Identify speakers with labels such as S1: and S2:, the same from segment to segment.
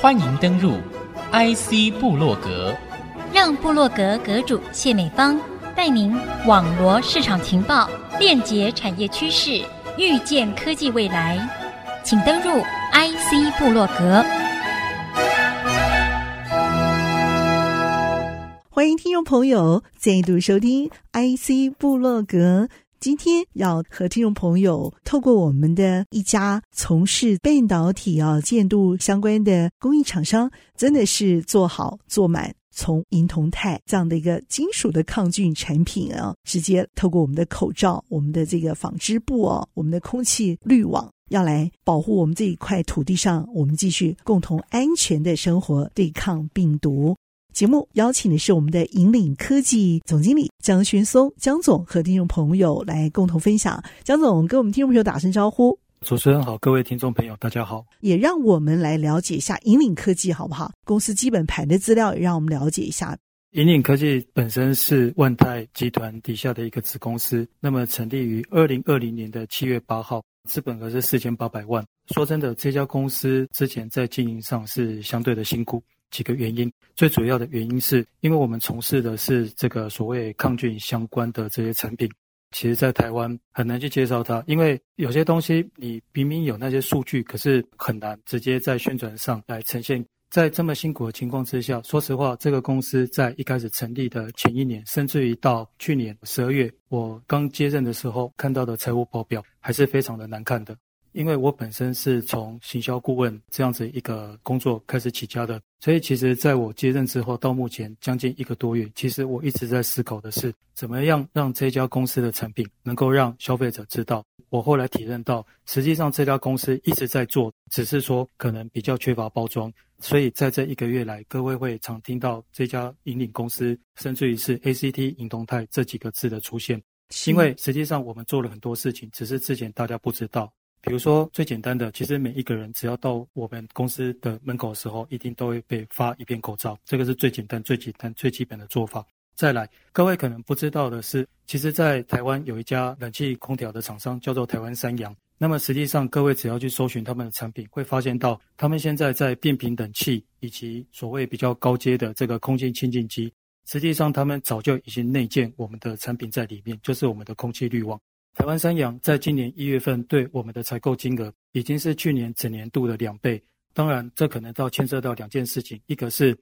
S1: 欢迎登入 IC 部落格，
S2: 让部落格阁主谢美芳带您网罗市场情报，链接产业趋势，预见科技未来。请登入 IC 部落格。
S3: 欢迎听众朋友再度收听 IC 部落格。今天要和听众朋友透过我们的一家从事半导体啊建镀相关的工艺厂商，真的是做好做满，从银铜钛这样的一个金属的抗菌产品啊，直接透过我们的口罩、我们的这个纺织布哦、我们的空气滤网，要来保护我们这一块土地上，我们继续共同安全的生活，对抗病毒。节目邀请的是我们的引领科技总经理江轩松江总和听众朋友来共同分享。江总跟我们听众朋友打声招呼。
S4: 主持人好，各位听众朋友大家好。
S3: 也让我们来了解一下引领科技好不好？公司基本盘的资料也让我们了解一下。
S4: 引领科技本身是万泰集团底下的一个子公司，那么成立于二零二零年的七月八号，资本额是四千八百万。说真的，这家公司之前在经营上是相对的辛苦。几个原因，最主要的原因是因为我们从事的是这个所谓抗菌相关的这些产品，其实在台湾很难去介绍它，因为有些东西你明明有那些数据，可是很难直接在宣传上来呈现。在这么辛苦的情况之下，说实话，这个公司在一开始成立的前一年，甚至于到去年十二月，我刚接任的时候看到的财务报表还是非常的难看的。因为我本身是从行销顾问这样子一个工作开始起家的，所以其实在我接任之后到目前将近一个多月，其实我一直在思考的是怎么样让这家公司的产品能够让消费者知道。我后来体认到，实际上这家公司一直在做，只是说可能比较缺乏包装。所以在这一个月来，各位会常听到这家引领公司，甚至于是 ACT 引动态这几个字的出现，因为实际上我们做了很多事情，只是之前大家不知道。比如说最简单的，其实每一个人只要到我们公司的门口的时候，一定都会被发一片口罩，这个是最简单、最简单、最基本的做法。再来，各位可能不知道的是，其实，在台湾有一家冷气空调的厂商叫做台湾三洋。那么实际上，各位只要去搜寻他们的产品，会发现到他们现在在变频冷气以及所谓比较高阶的这个空气清净机，实际上他们早就已经内建我们的产品在里面，就是我们的空气滤网。台湾三洋在今年一月份对我们的采购金额已经是去年整年度的两倍。当然，这可能到牵涉到两件事情：一个是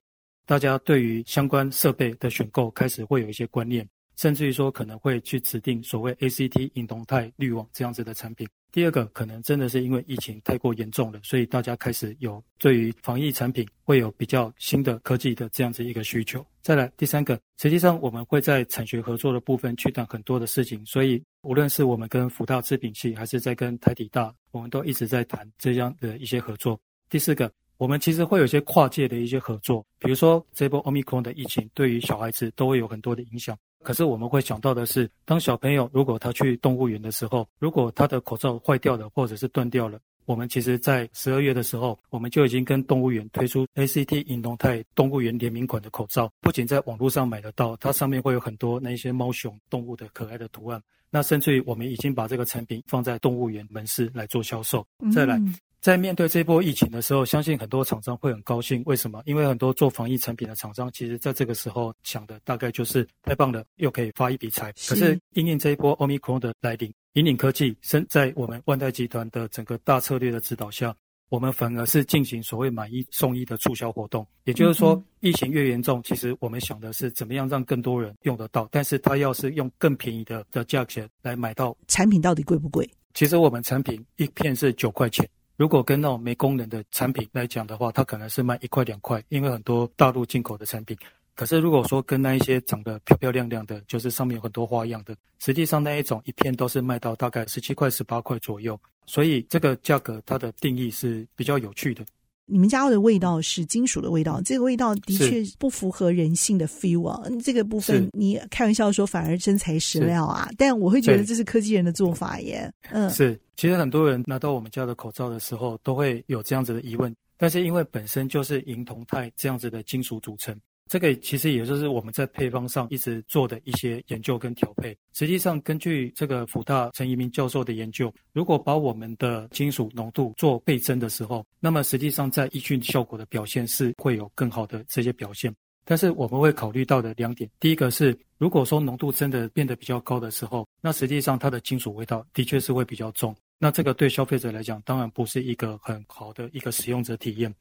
S4: 大家对于相关设备的选购开始会有一些观念，甚至于说可能会去指定所谓 ACT 银铜钛滤网这样子的产品。第二个可能真的是因为疫情太过严重了，所以大家开始有对于防疫产品会有比较新的科技的这样子一个需求。再来第三个，实际上我们会在产学合作的部分去谈很多的事情，所以无论是我们跟福大制品系，还是在跟台体大，我们都一直在谈这样的一些合作。第四个，我们其实会有一些跨界的一些合作，比如说这波 Omicron 的疫情对于小孩子都会有很多的影响。可是我们会想到的是，当小朋友如果他去动物园的时候，如果他的口罩坏掉了或者是断掉了，我们其实在十二月的时候，我们就已经跟动物园推出 ACT 银龙泰动物园联名款的口罩，不仅在网络上买得到，它上面会有很多那些猫熊动物的可爱的图案，那甚至于我们已经把这个产品放在动物园门市来做销售。再来。嗯在面对这波疫情的时候，相信很多厂商会很高兴。为什么？因为很多做防疫产品的厂商，其实在这个时候想的大概就是太棒了，又可以发一笔财。可是因应这一波 Omicron 的来临，引领科技身在我们万泰集团的整个大策略的指导下，我们反而是进行所谓买一送一的促销活动。也就是说，疫情越严重，其实我们想的是怎么样让更多人用得到，但是他要是用更便宜的的价钱来买到
S3: 产品，到底贵不贵？
S4: 其实我们产品一片是九块钱。如果跟那种没功能的产品来讲的话，它可能是卖一块两块，因为很多大陆进口的产品。可是如果说跟那一些长得漂漂亮亮的，就是上面有很多花样的，实际上那一种一片都是卖到大概十七块、十八块左右。所以这个价格它的定义是比较有趣的。
S3: 你们家的味道是金属的味道，这个味道的确不符合人性的 feel 啊。这个部分你开玩笑说反而真材实料啊，但我会觉得这是科技人的做法耶。嗯，
S4: 是。其实很多人拿到我们家的口罩的时候，都会有这样子的疑问。但是因为本身就是银铜钛这样子的金属组成，这个其实也就是我们在配方上一直做的一些研究跟调配。实际上，根据这个辅大陈一鸣教授的研究，如果把我们的金属浓度做倍增的时候，那么实际上在抑菌效果的表现是会有更好的这些表现。但是我们会考虑到的两点，第一个是，如果说浓度真的变得比较高的时候，那实际上它的金属味道的确是会比较重。那这个对消费者来讲，当然不是一个很好的一个使用者体验。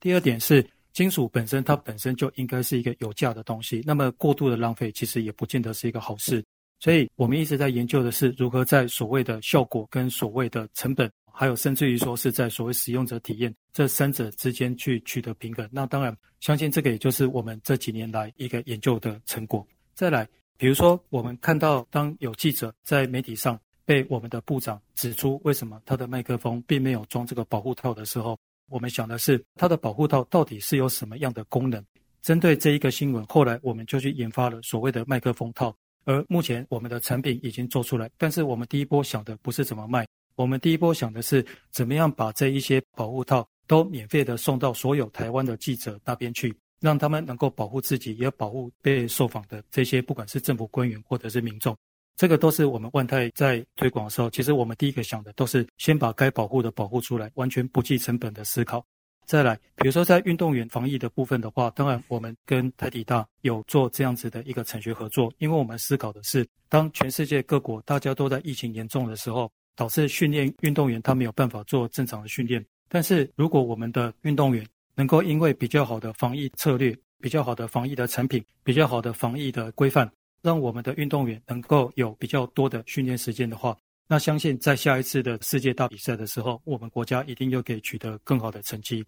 S4: 第二点是。金属本身，它本身就应该是一个有价的东西，那么过度的浪费其实也不见得是一个好事。所以我们一直在研究的是如何在所谓的效果跟所谓的成本，还有甚至于说是在所谓使用者体验这三者之间去取得平衡。那当然，相信这个也就是我们这几年来一个研究的成果。再来，比如说我们看到当有记者在媒体上被我们的部长指出为什么他的麦克风并没有装这个保护套的时候，我们想的是，它的保护套到底是有什么样的功能？针对这一个新闻，后来我们就去研发了所谓的麦克风套。而目前我们的产品已经做出来，但是我们第一波想的不是怎么卖，我们第一波想的是怎么样把这一些保护套都免费的送到所有台湾的记者那边去，让他们能够保护自己，也保护被受访的这些不管是政府官员或者是民众。这个都是我们万泰在推广的时候，其实我们第一个想的都是先把该保护的保护出来，完全不计成本的思考。再来，比如说在运动员防疫的部分的话，当然我们跟台体大有做这样子的一个产学合作，因为我们思考的是，当全世界各国大家都在疫情严重的时候，导致训练运动员他没有办法做正常的训练。但是如果我们的运动员能够因为比较好的防疫策略、比较好的防疫的产品、比较好的防疫的规范，让我们的运动员能够有比较多的训练时间的话，那相信在下一次的世界大比赛的时候，我们国家一定又可以取得更好的成绩。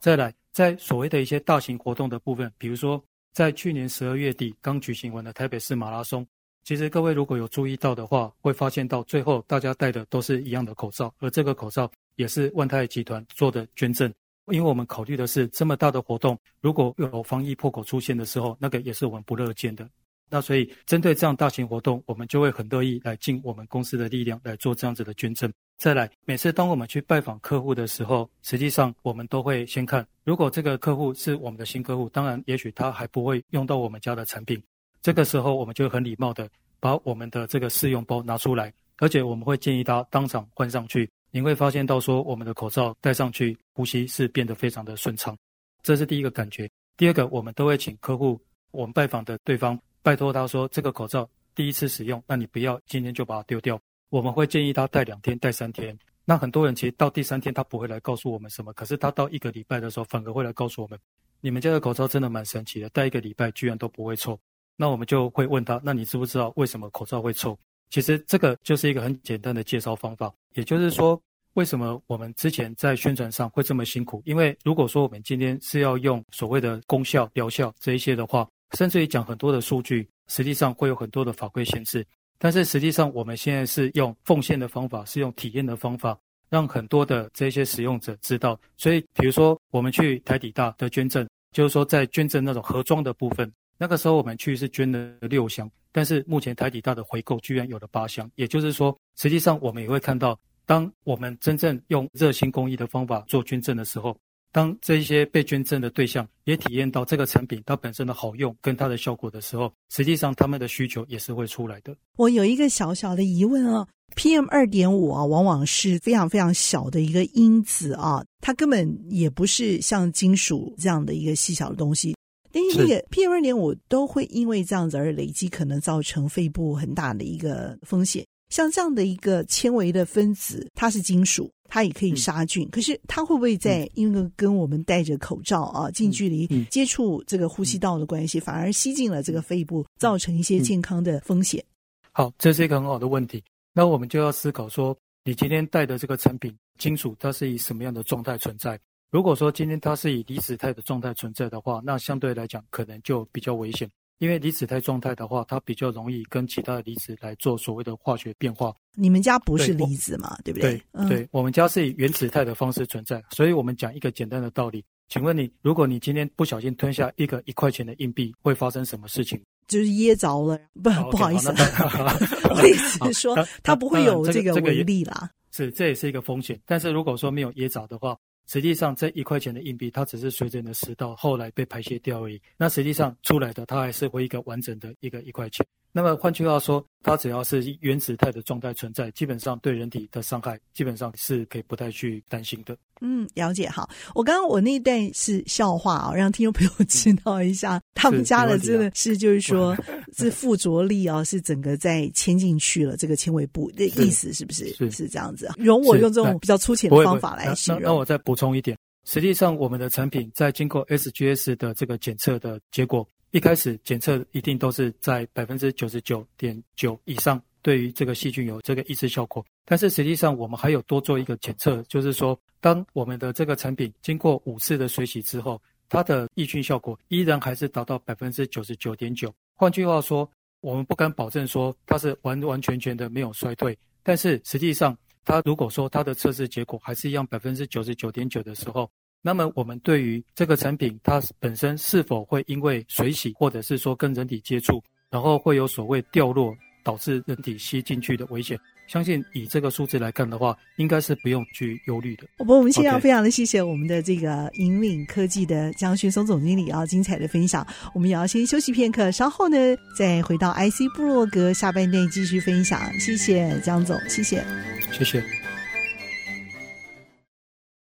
S4: 再来，在所谓的一些大型活动的部分，比如说在去年十二月底刚举行完的台北市马拉松，其实各位如果有注意到的话，会发现到最后大家戴的都是一样的口罩，而这个口罩也是万泰集团做的捐赠，因为我们考虑的是这么大的活动，如果有防疫破口出现的时候，那个也是我们不乐见的。那所以，针对这样大型活动，我们就会很乐意来尽我们公司的力量来做这样子的捐赠。再来，每次当我们去拜访客户的时候，实际上我们都会先看，如果这个客户是我们的新客户，当然也许他还不会用到我们家的产品，这个时候我们就很礼貌的把我们的这个试用包拿出来，而且我们会建议他当场换上去。你会发现到说，我们的口罩戴上去，呼吸是变得非常的顺畅，这是第一个感觉。第二个，我们都会请客户，我们拜访的对方。拜托他说，这个口罩第一次使用，那你不要今天就把它丢掉。我们会建议他戴两天、戴三天。那很多人其实到第三天他不会来告诉我们什么，可是他到一个礼拜的时候反而会来告诉我们，你们家的口罩真的蛮神奇的，戴一个礼拜居然都不会臭。那我们就会问他，那你知不知道为什么口罩会臭？其实这个就是一个很简单的介绍方法，也就是说，为什么我们之前在宣传上会这么辛苦？因为如果说我们今天是要用所谓的功效、疗效这一些的话。甚至于讲很多的数据，实际上会有很多的法规限制。但是实际上，我们现在是用奉献的方法，是用体验的方法，让很多的这些使用者知道。所以，比如说我们去台底大的捐赠，就是说在捐赠那种盒装的部分，那个时候我们去是捐了六箱，但是目前台底大的回购居然有了八箱。也就是说，实际上我们也会看到，当我们真正用热心公益的方法做捐赠的时候。当这一些被捐赠的对象也体验到这个产品它本身的好用跟它的效果的时候，实际上他们的需求也是会出来的。
S3: 我有一个小小的疑问哦，PM 二点五啊，往往是非常非常小的一个因子啊，它根本也不是像金属这样的一个细小的东西。但是这个 PM 二点五都会因为这样子而累积，可能造成肺部很大的一个风险。像这样的一个纤维的分子，它是金属。它也可以杀菌，嗯、可是它会不会在因为跟我们戴着口罩啊，近距离接触这个呼吸道的关系，反而吸进了这个肺部，造成一些健康的风险？
S4: 好，这是一个很好的问题。那我们就要思考说，你今天戴的这个产品金属，它是以什么样的状态存在？如果说今天它是以离子态的状态存在的话，那相对来讲可能就比较危险。因为离子态状态的话，它比较容易跟其他的离子来做所谓的化学变化。
S3: 你们家不是离子嘛？对，对不对？对，
S4: 嗯、对，我们家是以原子态的方式存在。所以我们讲一个简单的道理，请问你，如果你今天不小心吞下一个一块钱的硬币，会发生什么事情？
S3: 就是噎着了，不，不好意思，我意思是说，它不会有这个威力啦。
S4: 是，这也是一个风险。但是如果说没有噎着的话，实际上这一块钱的硬币，它只是随着你的食道后来被排泄掉而已。那实际上出来的，它还是会一个完整的一个一块钱。那么换句话说，它只要是原子态的状态存在，基本上对人体的伤害，基本上是可以不太去担心的。
S3: 嗯，了解。好，我刚刚我那一段是笑话啊，让听众朋友知道一下，嗯、他们家的真的是就是说，是附着力啊，是整个在牵进去了这个纤维布的意思，是不是？是是这样子。容我用这种比较粗浅的方法来形容。
S4: 那我再补充一点，实际上我们的产品在经过 SGS 的这个检测的结果。一开始检测一定都是在百分之九十九点九以上，对于这个细菌有这个抑制效果。但是实际上我们还有多做一个检测，就是说，当我们的这个产品经过五次的水洗之后，它的抑菌效果依然还是达到百分之九十九点九。换句话说，我们不敢保证说它是完完全全的没有衰退，但是实际上，它如果说它的测试结果还是一样百分之九十九点九的时候，那么，我们对于这个产品，它本身是否会因为水洗，或者是说跟人体接触，然后会有所谓掉落，导致人体吸进去的危险？相信以这个数字来看的话，应该是不用去忧虑的。
S3: 我们我们现在非常的谢谢我们的这个引领科技的江旭松总经理啊，精彩的分享。我们也要先休息片刻，稍后呢再回到 IC 部落格下半段继续分享。谢谢江总，谢谢，
S4: 谢谢。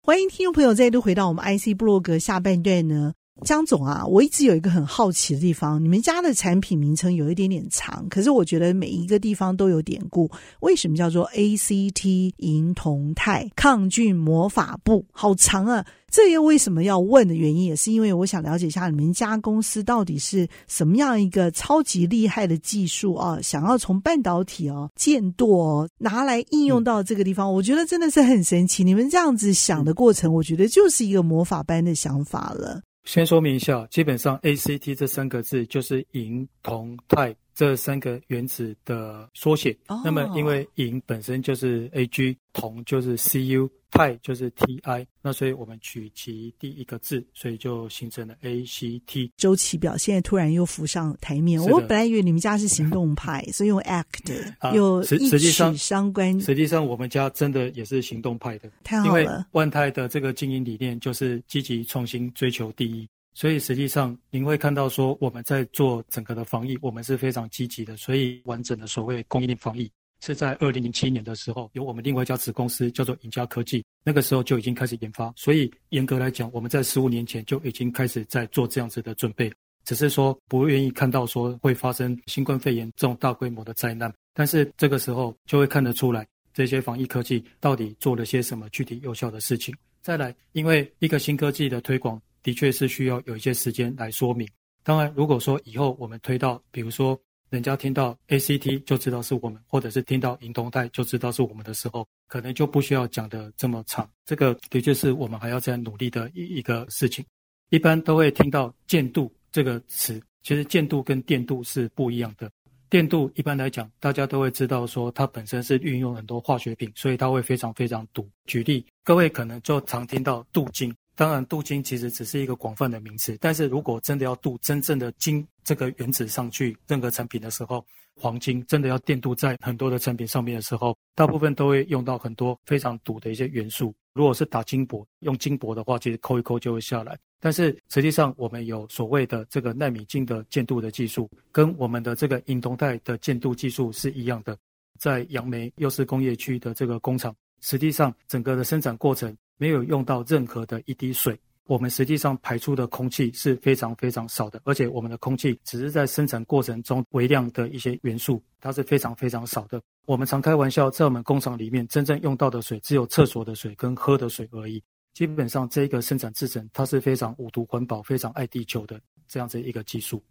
S3: 欢迎听众朋友再度回到我们 IC 部落格下半段呢，江总啊，我一直有一个很好奇的地方，你们家的产品名称有一点点长，可是我觉得每一个地方都有典故。为什么叫做 ACT 银铜钛抗菌魔法布？好长啊！这又为什么要问的原因，也是因为我想了解一下你们家公司到底是什么样一个超级厉害的技术啊？想要从半导体哦、啊、渐堕哦拿来应用到这个地方，我觉得真的是很神奇。你们这样子想的过程，我觉得就是一个魔法般的想法了。
S4: 先说明一下，基本上 ACT 这三个字就是银、铜、钛。这三个原子的缩写。Oh. 那么，因为银本身就是 Ag，铜就是 Cu，钛就是 Ti，那所以我们取其第一个字，所以就形成了 ACT。
S3: 周期表现在突然又浮上台面。我本来以为你们家是行动派，所以用 ACT，
S4: 啊、
S3: 又
S4: 实实际上
S3: 相关。
S4: 实际上，我们家真的也是行动派的。
S3: 太好了。
S4: 因为万泰的这个经营理念就是积极创新，追求第一。所以实际上，您会看到说我们在做整个的防疫，我们是非常积极的。所以完整的所谓供应链防疫，是在二零零七年的时候，由我们另外一家子公司叫做赢家科技，那个时候就已经开始研发。所以严格来讲，我们在十五年前就已经开始在做这样子的准备，只是说不愿意看到说会发生新冠肺炎这种大规模的灾难。但是这个时候就会看得出来，这些防疫科技到底做了些什么具体有效的事情。再来，因为一个新科技的推广。的确是需要有一些时间来说明。当然，如果说以后我们推到，比如说人家听到 ACT 就知道是我们，或者是听到银铜钛就知道是我们的时候，可能就不需要讲得这么长。这个的确是我们还要再努力的一一个事情。一般都会听到渐度这个词，其实渐度跟电镀是不一样的。电镀一般来讲，大家都会知道说它本身是运用很多化学品，所以它会非常非常毒。举例，各位可能就常听到镀金。当然，镀金其实只是一个广泛的名词，但是如果真的要镀真正的金这个原子上去任何产品的时候，黄金真的要电镀在很多的产品上面的时候，大部分都会用到很多非常毒的一些元素。如果是打金箔，用金箔的话，其实抠一抠就会下来。但是实际上，我们有所谓的这个奈米金的建镀的技术，跟我们的这个银铜钛的建镀技术是一样的。在杨梅优势工业区的这个工厂，实际上整个的生产过程。没有用到任何的一滴水，我们实际上排出的空气是非常非常少的，而且我们的空气只是在生产过程中微量的一些元素，它是非常非常少的。我们常开玩笑，在我们工厂里面真正用到的水只有厕所的水跟喝的水而已。基本上这一个生产制程，它是非常无毒环保、非常爱地球的这样子一个技术。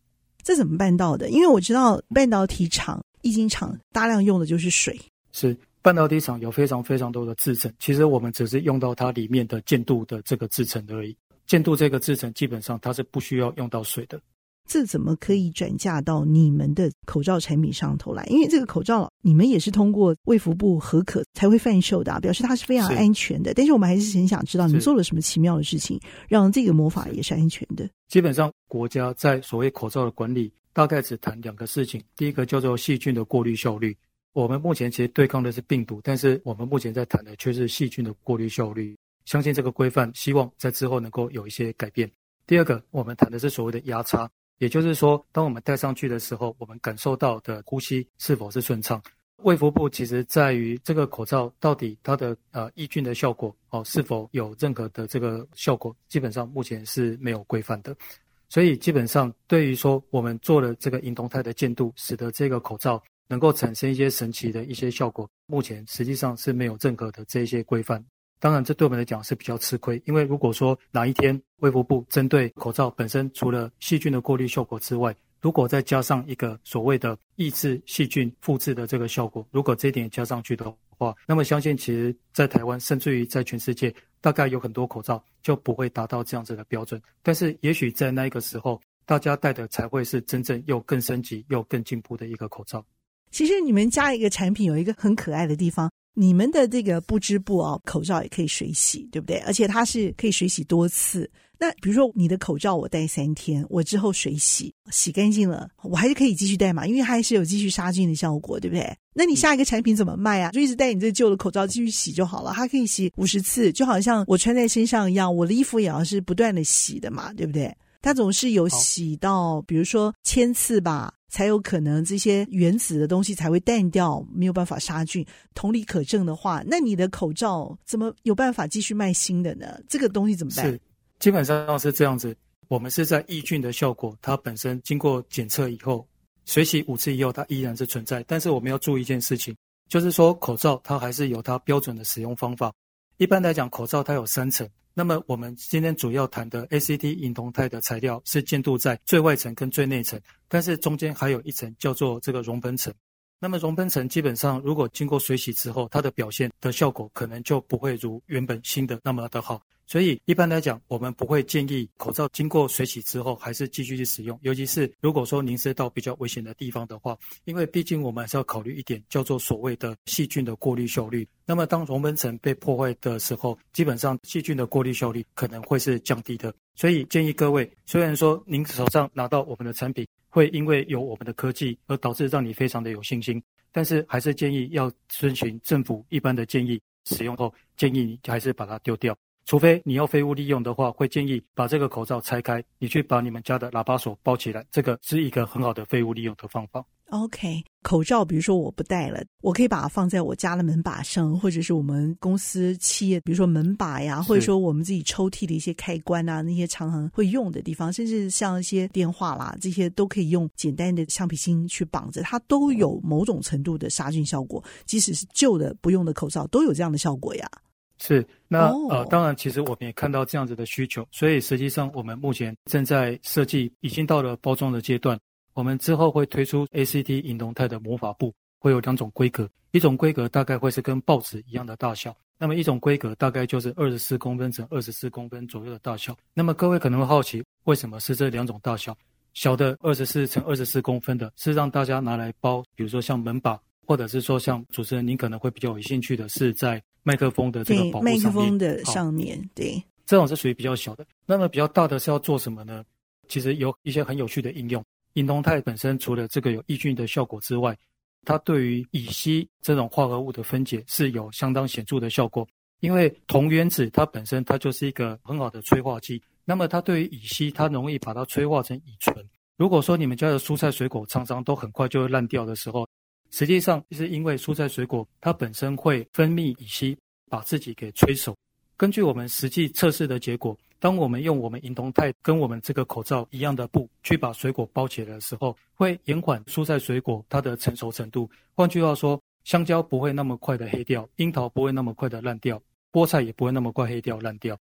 S3: 这怎么办到的？因为我知道半导体厂、液晶厂大量用的就是水，
S4: 是。半导体厂有非常非常多的制程，其实我们只是用到它里面的建度的这个制程而已。建度这个制程基本上它是不需要用到水的。
S3: 这怎么可以转嫁到你们的口罩产品上头来？因为这个口罩你们也是通过卫福部核可才会贩售的啊，表示它是非常安全的。是但是我们还是很想知道你们做了什么奇妙的事情，让这个魔法也是安全的。
S4: 基本上国家在所谓口罩的管理，大概只谈两个事情，第一个叫做细菌的过滤效率。我们目前其实对抗的是病毒，但是我们目前在谈的却是细菌的过滤效率。相信这个规范，希望在之后能够有一些改变。第二个，我们谈的是所谓的压差，也就是说，当我们戴上去的时候，我们感受到的呼吸是否是顺畅。卫福部其实在于这个口罩到底它的呃抑菌的效果哦，是否有任何的这个效果，基本上目前是没有规范的。所以基本上对于说我们做了这个银铜钛的建度，使得这个口罩能够产生一些神奇的一些效果，目前实际上是没有任何的这些规范。当然这对我们来讲是比较吃亏，因为如果说哪一天卫福部针对口罩本身除了细菌的过滤效果之外，如果再加上一个所谓的抑制细菌复制的这个效果，如果这一点加上去的话，那么相信其实在台湾，甚至于在全世界，大概有很多口罩就不会达到这样子的标准。但是也许在那个时候，大家戴的才会是真正又更升级又更进步的一个口罩。
S3: 其实你们家一个产品有一个很可爱的地方。你们的这个布织布哦，口罩也可以水洗，对不对？而且它是可以水洗多次。那比如说你的口罩我戴三天，我之后水洗洗干净了，我还是可以继续戴嘛，因为它还是有继续杀菌的效果，对不对？那你下一个产品怎么卖啊？就一直戴你这旧的口罩继续洗就好了，它可以洗五十次，就好像我穿在身上一样，我的衣服也要是不断的洗的嘛，对不对？它总是有洗到，比如说千次吧。才有可能这些原子的东西才会淡掉，没有办法杀菌。同理可证的话，那你的口罩怎么有办法继续卖新的呢？这个东西怎么
S4: 办？基本上是这样子。我们是在抑菌的效果，它本身经过检测以后，水洗五次以后，它依然是存在。但是我们要注意一件事情，就是说口罩它还是有它标准的使用方法。一般来讲，口罩它有三层。那么我们今天主要谈的 ACT 银铜钛的材料是建度在最外层跟最内层，但是中间还有一层叫做这个熔喷层。那么熔喷层基本上如果经过水洗之后，它的表现的效果可能就不会如原本新的那么的好。所以一般来讲，我们不会建议口罩经过水洗之后还是继续去使用，尤其是如果说凝视到比较危险的地方的话，因为毕竟我们还是要考虑一点叫做所谓的细菌的过滤效率。那么当熔喷层被破坏的时候，基本上细菌的过滤效率可能会是降低的。所以建议各位，虽然说您手上拿到我们的产品会因为有我们的科技而导致让你非常的有信心，但是还是建议要遵循政府一般的建议，使用后建议你还是把它丢掉。除非你要废物利用的话，会建议把这个口罩拆开，你去把你们家的喇叭锁包起来，这个是一个很好的废物利用的方法。
S3: OK，口罩，比如说我不戴了，我可以把它放在我家的门把上，或者是我们公司企业，比如说门把呀，或者说我们自己抽屉的一些开关啊，那些常常会用的地方，甚至像一些电话啦，这些都可以用简单的橡皮筋去绑着，它都有某种程度的杀菌效果，即使是旧的不用的口罩都有这样的效果呀。
S4: 是，那呃，当然，其实我们也看到这样子的需求，所以实际上我们目前正在设计，已经到了包装的阶段。我们之后会推出 ACT 银铜钛的魔法布，会有两种规格，一种规格大概会是跟报纸一样的大小，那么一种规格大概就是二十四公分乘二十四公分左右的大小。那么各位可能会好奇，为什么是这两种大小？小的二十四乘二十四公分的，是让大家拿来包，比如说像门把，或者是说像主持人您可能会比较有兴趣的是在。麦克风的这个保护上面，麦克风的上面，对，这种是属于比较小的。那么比较大的是要做什么呢？其实有一些很有趣的应用。银铜钛本身除了这个有抑菌的效果之外，它对于乙烯这种化合物的分解是有相当显著的效果。因为铜原子它本身它就是一个很好的催化剂，那么它对于乙烯它容易把它催化成乙醇。如果说你们家的蔬菜水果常常都很快就会烂掉的时候，实际上是因为蔬菜水果它本身会分泌乙烯，把自己给催熟。根据我们实际测试的结果，当我们用我们银铜钛跟我们这个口罩一样的布去把水果包起来的时候，会延缓蔬菜水果它的成熟程度。换句话说，香蕉不会那么快的黑掉，樱桃不会那么快的烂掉，菠菜也不会那么快黑掉烂掉。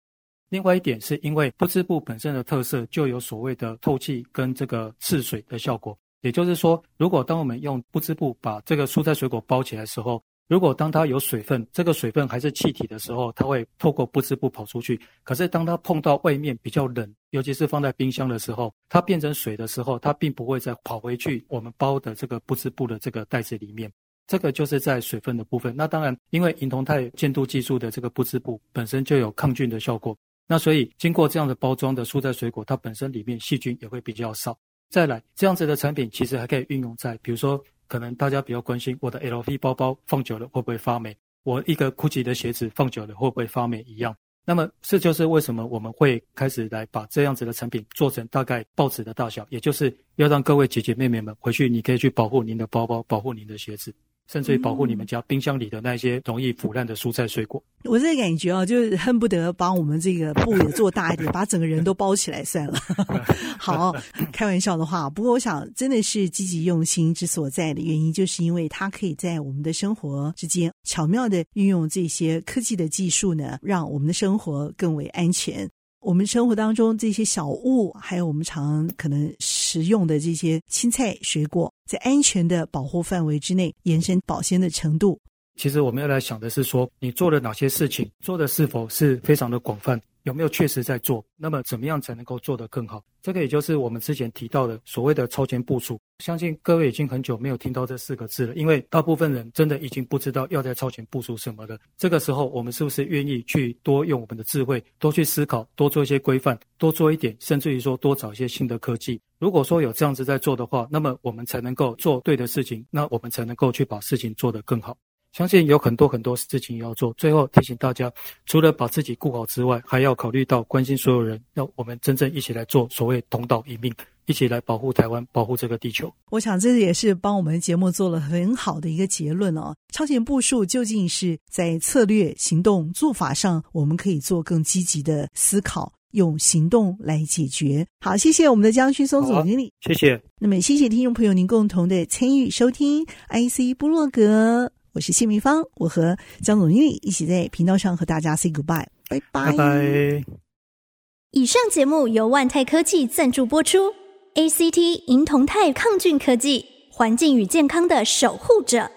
S4: 另外一点是因为不织布本身的特色就有所谓的透气跟这个刺水的效果。也就是说，如果当我们用不织布把这个蔬菜水果包起来的时候，如果当它有水分，这个水分还是气体的时候，它会透过不织布跑出去。可是当它碰到外面比较冷，尤其是放在冰箱的时候，它变成水的时候，它并不会再跑回去我们包的这个不织布的这个袋子里面。这个就是在水分的部分。那当然，因为银铜钛建度技术的这个不织布本身就有抗菌的效果，那所以经过这样的包装的蔬菜水果，它本身里面细菌也会比较少。再来，这样子的产品其实还可以运用在，比如说，可能大家比较关心我的 LV 包包放久了会不会发霉，我一个 GUCCI 的鞋子放久了会不会发霉一样。那么这就是为什么我们会开始来把这样子的产品做成大概报纸的大小，也就是要让各位姐姐妹妹们回去，你可以去保护您的包包，保护您的鞋子。甚至于保护你们家冰箱里的那些容易腐烂的蔬菜水果。
S3: 我这感觉啊，就是恨不得把我们这个布也做大一点，把整个人都包起来算了。好，开玩笑的话，不过我想真的是积极用心之所在的原因，就是因为它可以在我们的生活之间巧妙的运用这些科技的技术呢，让我们的生活更为安全。我们生活当中这些小物，还有我们常可能食用的这些青菜水果，在安全的保护范围之内，延伸保鲜的程度。
S4: 其实我们要来想的是说，你做了哪些事情，做的是否是非常的广泛。有没有确实在做？那么怎么样才能够做得更好？这个也就是我们之前提到的所谓的超前部署。相信各位已经很久没有听到这四个字了，因为大部分人真的已经不知道要在超前部署什么了。这个时候，我们是不是愿意去多用我们的智慧，多去思考，多做一些规范，多做一点，甚至于说多找一些新的科技？如果说有这样子在做的话，那么我们才能够做对的事情，那我们才能够去把事情做得更好。相信有很多很多事情要做。最后提醒大家，除了把自己顾好之外，还要考虑到关心所有人。让我们真正一起来做所谓同道一命，一起来保护台湾，保护这个地球。
S3: 我想这也是帮我们节目做了很好的一个结论哦。超前部署究竟是在策略、行动、做法上，我们可以做更积极的思考，用行动来解决。好，谢谢我们的江旭松总经理，
S4: 谢谢。
S3: 那么谢谢听众朋友您共同的参与收听 IC 部落格。我是谢明芳，我和江总经理一起在频道上和大家 say goodbye，拜拜。
S4: 拜拜。
S5: 以上节目由万泰科技赞助播出，ACT 银铜肽抗菌科技，环境与健康的守护者。